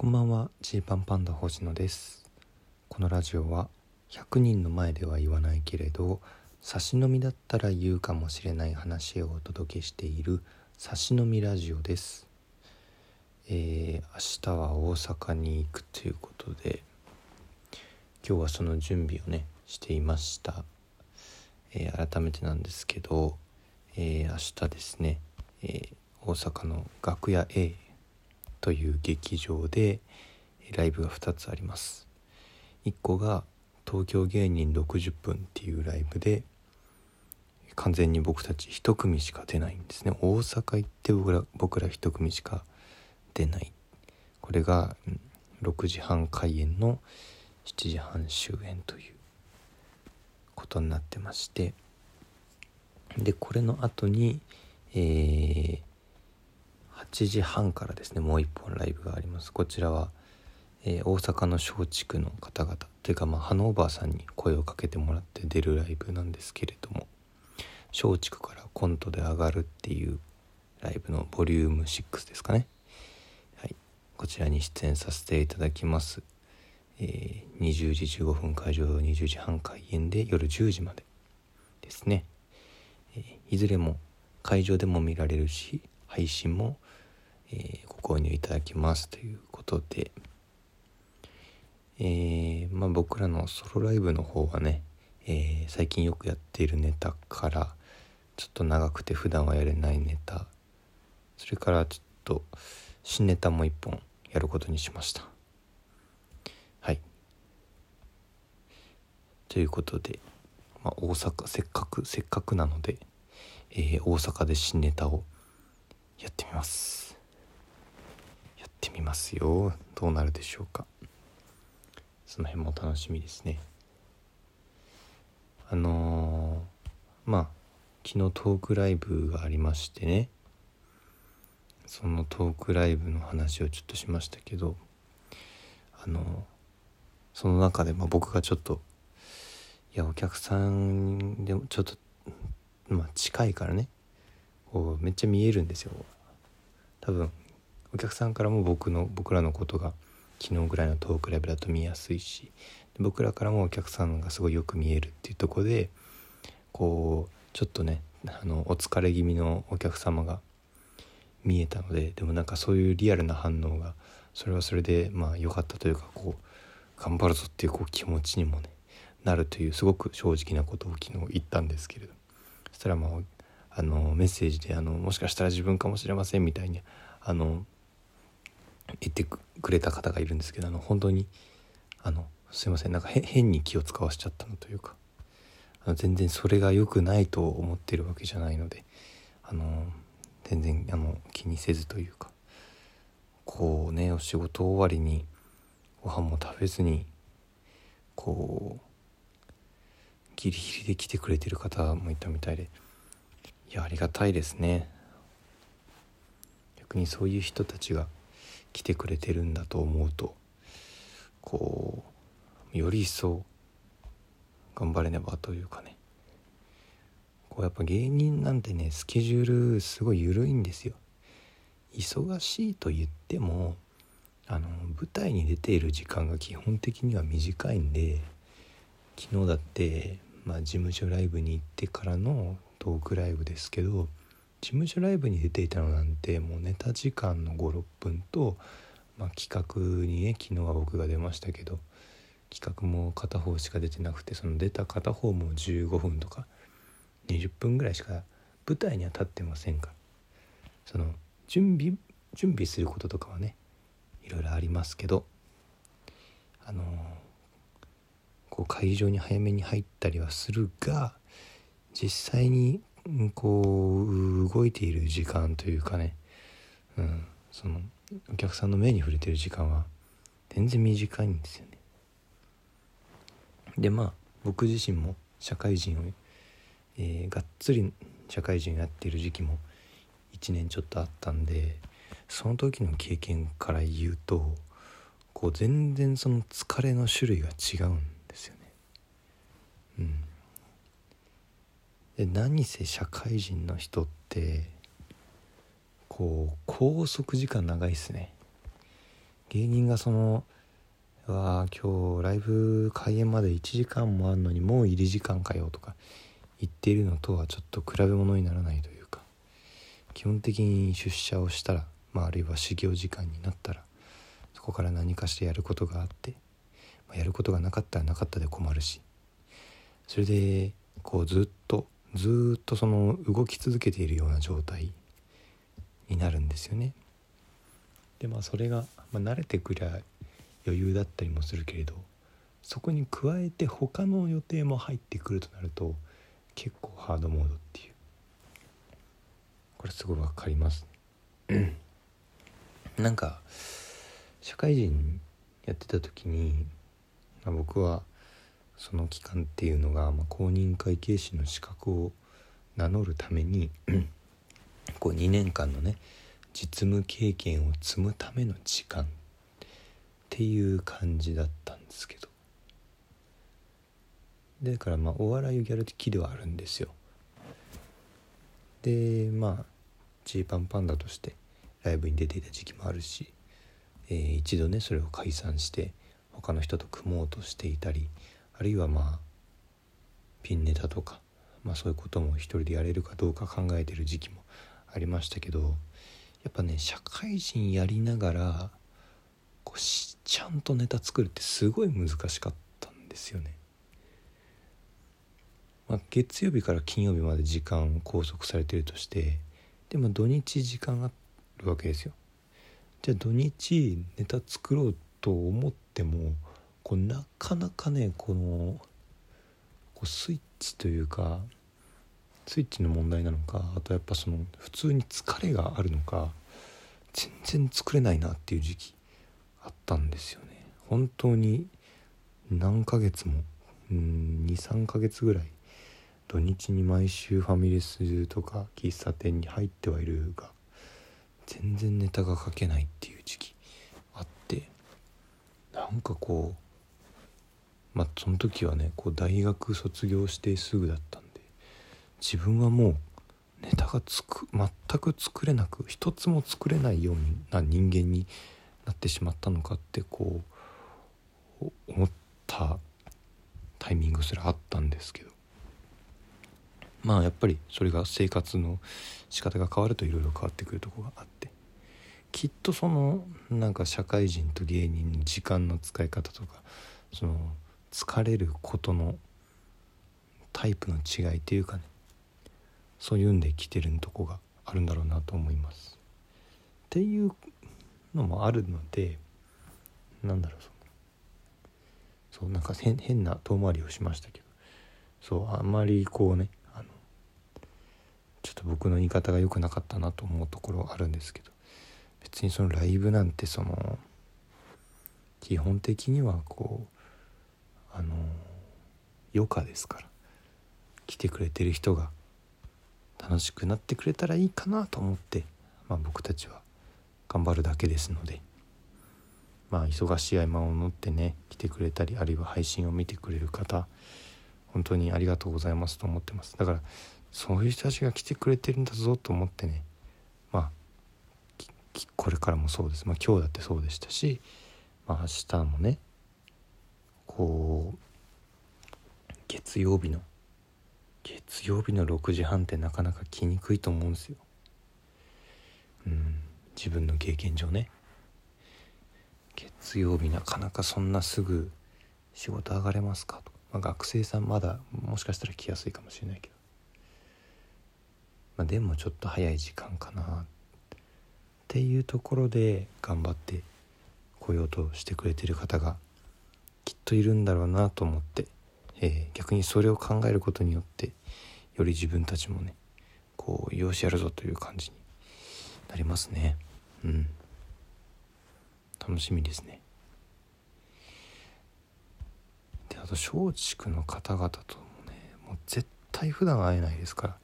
こんばんは。ジーパンパンダ星野です。このラジオは100人の前では言わないけれど差し飲みだったら言うかもしれない話をお届けしている差し飲みラジオです。えー、明日は大阪に行くということで今日はその準備をねしていました、えー、改めてなんですけど、えー、明日ですね、え大阪の楽屋 A という劇場でライブが2つあります。1個が東京芸人60分っていうライブで完全に僕たち1組しか出ないんですね。大阪行って僕ら僕ら1組しか出ない。これが6時半開演の7時半終演ということになってまして。でこれの後にえー、8時半からですねもう一本ライブがあります。こちらは、えー、大阪の松竹の方々。というかまあハノーバーさんに声をかけてもらって出るライブなんですけれども。松竹からコントで上がるっていうライブのボリューム6ですかね。はい。こちらに出演させていただきます。えー、20時15分会場20時半開演で夜10時までですね、えー、いずれも会場でも見られるし配信もえー、ご購入いただきますということで、えー、まあ、僕らのソロライブの方はね、えー、最近よくやっているネタからちょっと長くて普段はやれないネタそれからちょっと新ネタも一本やることにしました。はい。ということで、まあ、大阪せっかくせっかくなので、えー、大阪で新ネタをやってみます。ってみますよ。どうなるでしょうか。その辺も楽しみですね。あのー、まあ昨日トークライブがありましてね。そのトークライブの話をちょっとしましたけどあの、その中で、まあ、僕がちょっといやお客さんでもちょっとまあ近いからね。こうめっちゃ見えるんですよ。多分お客さんからも僕の僕らのことが昨日ぐらいのトークライブだと見やすいし僕らからもお客さんがすごいよく見えるっていうとこでこうちょっとねあのお疲れ気味のお客様が見えたのででもなんかそういうリアルな反応がそれはそれでまあ良かったというかこう頑張るぞっていうこう気持ちにもねなるというすごく正直なことを昨日言ったんですけれどそしたらまああのメッセージであの「もしかしたら自分かもしれません」みたいにあの言ってくれた方がいるんですけどあの本当にあのすいませんなんか変に気を使わせちゃったのというかあの全然それが良くないと思ってるわけじゃないのであの全然あの気にせずというかこうねお仕事終わりにご飯も食べずにこうギリギリで来てくれてる方もいたみたいでいやありがたいですね。逆にそういう人たちが来てくれてるんだと思うとこうより一層頑張れねばというかね。こうやっぱ芸人なんてねスケジュールすごい緩いんですよ。忙しいと言ってもあの舞台に出ている時間が基本的には短いんで昨日だって、まあ、事務所ライブに行ってからのトークライブですけど事務所ライブに出ていたのなんてもうネタ時間の56分と、まあ、企画にね昨日は僕が出ましたけど企画も片方しか出てなくてその出た片方も15分とか20分ぐらいしか舞台には立ってませんか。らその準備準備することとかはねいろいろありますけどあのこう会場に早めに入ったりはするが実際にこう動いている時間というかね、うん、そのお客さんの目に触れてる時間は全然短いんですよね。でまあ僕自身も社会人を、えー、がっつり社会人やっている時期も1年ちょっとあったんでその時の経験から言うとこう全然その疲れの種類が違うんですよね。うんで何せ社会人の人ってこう拘束時間長いっすね。芸人がその「わあ今日ライブ開演まで1時間もあんのにもう入り時間かよ」とか言っているのとはちょっと比べ物にならないというか基本的に出社をしたら、まあ、あるいは始業時間になったらそこから何かしてやることがあって、まあ、やることがなかったらなかったで困るしそれでこうずっとずっとその動き続けているような状態になるんですよね。でまあそれが、まあ、慣れてくりゃ余裕だったりもするけれどそこに加えて他の予定も入ってくるとなると結構ハードモードっていうこれすごい分かりますね。なんか社会人やってた時に、まあ、僕はその期間っていうのが、まあ、公認会計士の資格を名乗るために こう2年間のね実務経験を積むための時間っていう感じだったんですけど。だからまあお笑いをやる気ではあるんですよ。でまあジーパンパンダとしてライブに出ていた時期もあるし、えー、一度ねそれを解散して他の人と組もうとしていたりあるいはまあピンネタとか、まあ、そういうことも一人でやれるかどうか考えてる時期もありましたけどやっぱね社会人やりながらこうちゃんとネタ作るってすごい難しかったんですよね。まあ、月曜日から金曜日まで時間拘束されてるとしてでも土日時間あるわけですよ。じゃあ土日ネタ作ろうと思ってもこうなかなかねこのこうスイッチというかスイッチの問題なのかあとやっぱその普通に疲れがあるのか全然作れないなっていう時期あったんですよね。本当に何ヶ月も23ヶ月ぐらい土日に毎週ファミレスとか喫茶店に入ってはいるが全然ネタが書けないっていう時期あってなんかこうまあその時はねこう大学卒業してすぐだったんで自分はもうネタがつく全く作れなく一つも作れないような人間になってしまったのかってこう思ったタイミングすらあったんですけど。まあやっぱりそれが生活の仕方が変わるといろいろ変わってくるとこがあって。きっとそのなんか社会人と芸人の時間の使い方とかその疲れることのタイプの違いっていうかねそういうんで来てるとこがあるんだろうなと思います。っていうのもあるのでなんだろうそうなんか変な遠回りをしましたけどそうあんまりこうねあのちょっと僕の言い方が良くなかったなと思うところあるんですけど別にそのライブなんてその基本的にはこうあの余暇ですから来てくれてる人が楽しくなってくれたらいいかなと思って、まあ、僕たちは頑張るだけですのでまあ忙しい合間を縫ってね来てくれたりあるいは配信を見てくれる方本当にありがとうございますと思ってます。だからそういう人たちが来てくれてるんだぞと思ってねまあこれからもそうです。まあ今日だってそうでしたし、まあ、明日もねこう月曜日の月曜日の6時半ってなかなか来にくいと思うんですよ。うん自分の経験上ね。月曜日なかなかそんなすぐ仕事上がれますかと、まあ、学生さんまだもしかしたら来やすいかもしれないけど、まあ、でもちょっと早い時間かなっていうところで頑張って来ようとしてくれてる方がきっといるんだろうなと思って、えー、逆にそれを考えることによってより自分たちもねこうよしやるぞという感じになりますね。うん。楽しみですね。であと松竹の方々ともねもう絶対普段会えないですから。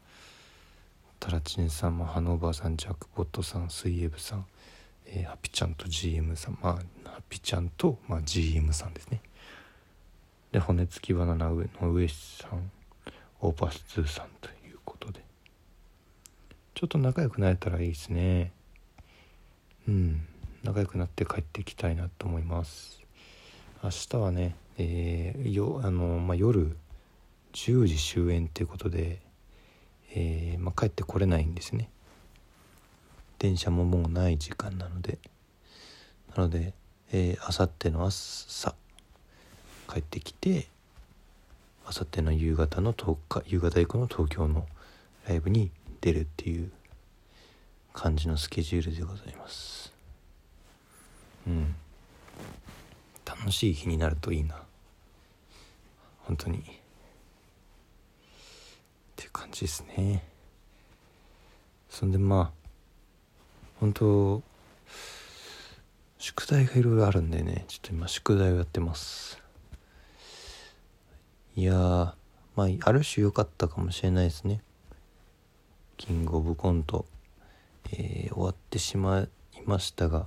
タラチネさんもハノーバーさんジャックポットさん水泳部さんえー、ハピちゃんと GM さんまあピちゃんと、まあ、GM さんですね。で骨付きバナナの上さんオーパス2さんということで。ちょっと仲良くなれたらいいですね。うん。仲良くなって帰ってきたいなと思います。明日はね、えー、よあの、まあ、夜10時終演っていうことで、えー、まあ、帰ってこれないんですね。電車ももうない時間なので。なのでえー、明後日の朝帰ってきて明後日の夕方の10日夕方以降の東京のライブに出るっていう感じのスケジュールでございます。うん。楽しい日になるといいな。本当に。っていう感じですね。そんでまあ本当宿題がいろいろあるんでねちょっと今宿題をやってます。いやまあある種良かったかもしれないですね。キングオブコント、えー、終わってしまいましたが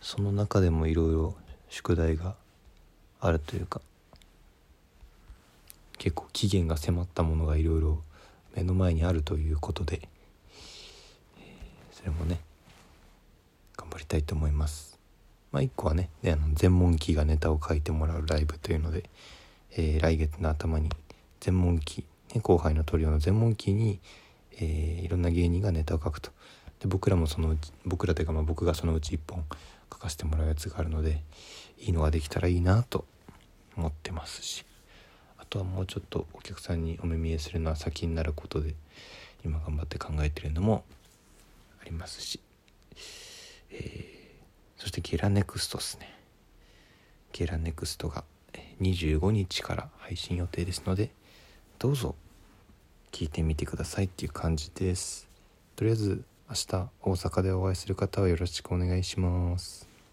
その中でもいろいろ宿題があるというか結構期限が迫ったものがいろいろ目の前にあるということで、それもね頑張りたいと思います。まあ、1個はねあの全問記がネタを書いてもらうライブというので、えー、来月の頭に全問記、ね、後輩のトリオの全問記に、えー、いろんな芸人がネタを書くと。で僕らもそのうち僕らというかまあ僕がそのうち1本書かせてもらうやつがあるのでいいのができたらいいなと思ってますし。あとはもうちょっとお客さんにお目見えするのは先になることで今頑張って考えてるのもありますし、えーそしてゲラネクストですね。ゲラネクストが25日から配信予定ですのでどうぞ聞いてみてくださいっていう感じです。とりあえず明日大阪でお会いする方はよろしくお願いします。